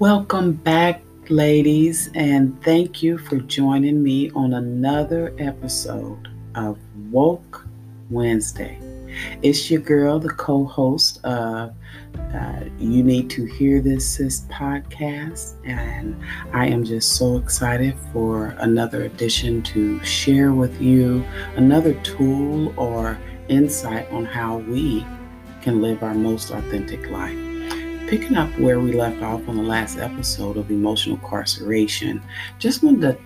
Welcome back, ladies, and thank you for joining me on another episode of Woke Wednesday. It's your girl, the co host of uh, You Need to Hear This Sis podcast, and I am just so excited for another edition to share with you another tool or insight on how we can live our most authentic life picking up where we left off on the last episode of emotional incarceration, just wanted to,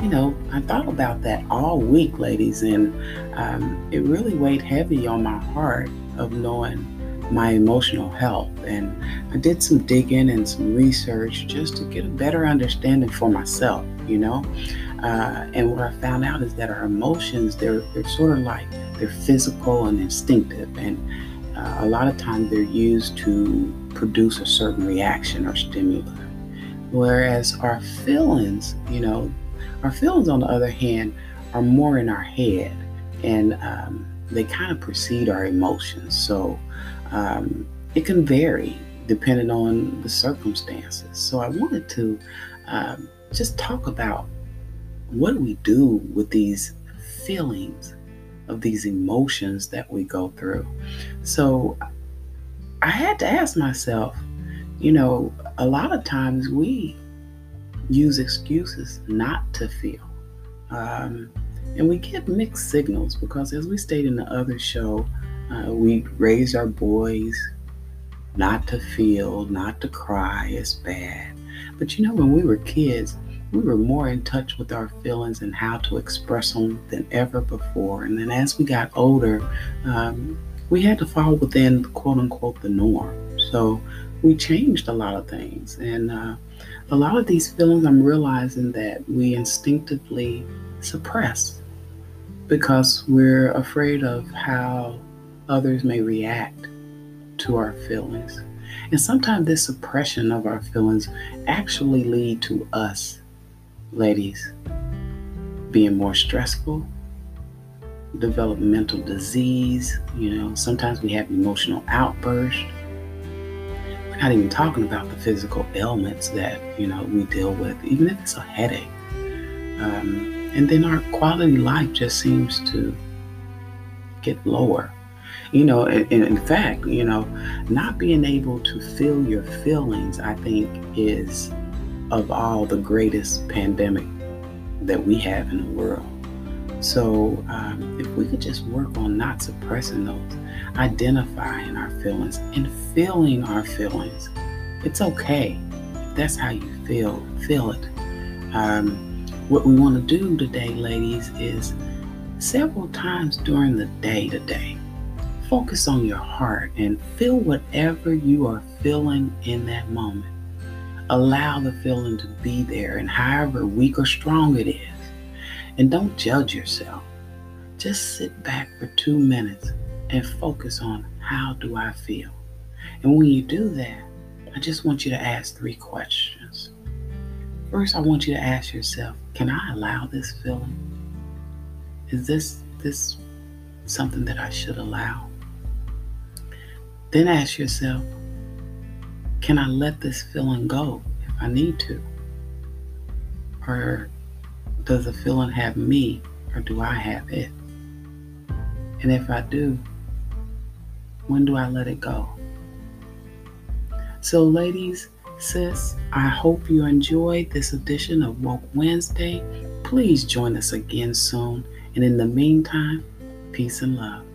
you know, I thought about that all week, ladies, and um, it really weighed heavy on my heart of knowing my emotional health. And I did some digging and some research just to get a better understanding for myself, you know. Uh, and what I found out is that our emotions, they're, they're sort of like they're physical and instinctive. And uh, a lot of times they're used to produce a certain reaction or stimulus. Whereas our feelings, you know, our feelings, on the other hand, are more in our head and um, they kind of precede our emotions. So um, it can vary depending on the circumstances. So I wanted to um, just talk about what do we do with these feelings of these emotions that we go through. So I had to ask myself, you know, a lot of times we use excuses not to feel. Um, and we get mixed signals because, as we stated in the other show, uh, we raise our boys not to feel, not to cry. It's bad. But you know, when we were kids, we were more in touch with our feelings and how to express them than ever before. And then as we got older, um, we had to fall within quote unquote the norm. So we changed a lot of things. And uh, a lot of these feelings, I'm realizing that we instinctively suppress because we're afraid of how others may react to our feelings. And sometimes this suppression of our feelings actually lead to us, ladies, being more stressful, develop mental disease. You know, sometimes we have emotional outbursts. We're not even talking about the physical ailments that, you know, we deal with, even if it's a headache. Um, and then our quality life just seems to get lower. You know, in, in fact, you know, not being able to feel your feelings, I think, is of all the greatest pandemic that we have in the world. So, um, if we could just work on not suppressing those, identifying our feelings and feeling our feelings, it's okay. If that's how you feel, feel it. Um, what we want to do today, ladies, is several times during the day today, focus on your heart and feel whatever you are feeling in that moment. Allow the feeling to be there, and however weak or strong it is and don't judge yourself. Just sit back for two minutes and focus on how do I feel. And when you do that, I just want you to ask three questions. First, I want you to ask yourself, can I allow this feeling? Is this this something that I should allow? Then ask yourself, can I let this feeling go if I need to? Or does the feeling have me or do I have it? And if I do, when do I let it go? So, ladies, sis, I hope you enjoyed this edition of Woke Wednesday. Please join us again soon. And in the meantime, peace and love.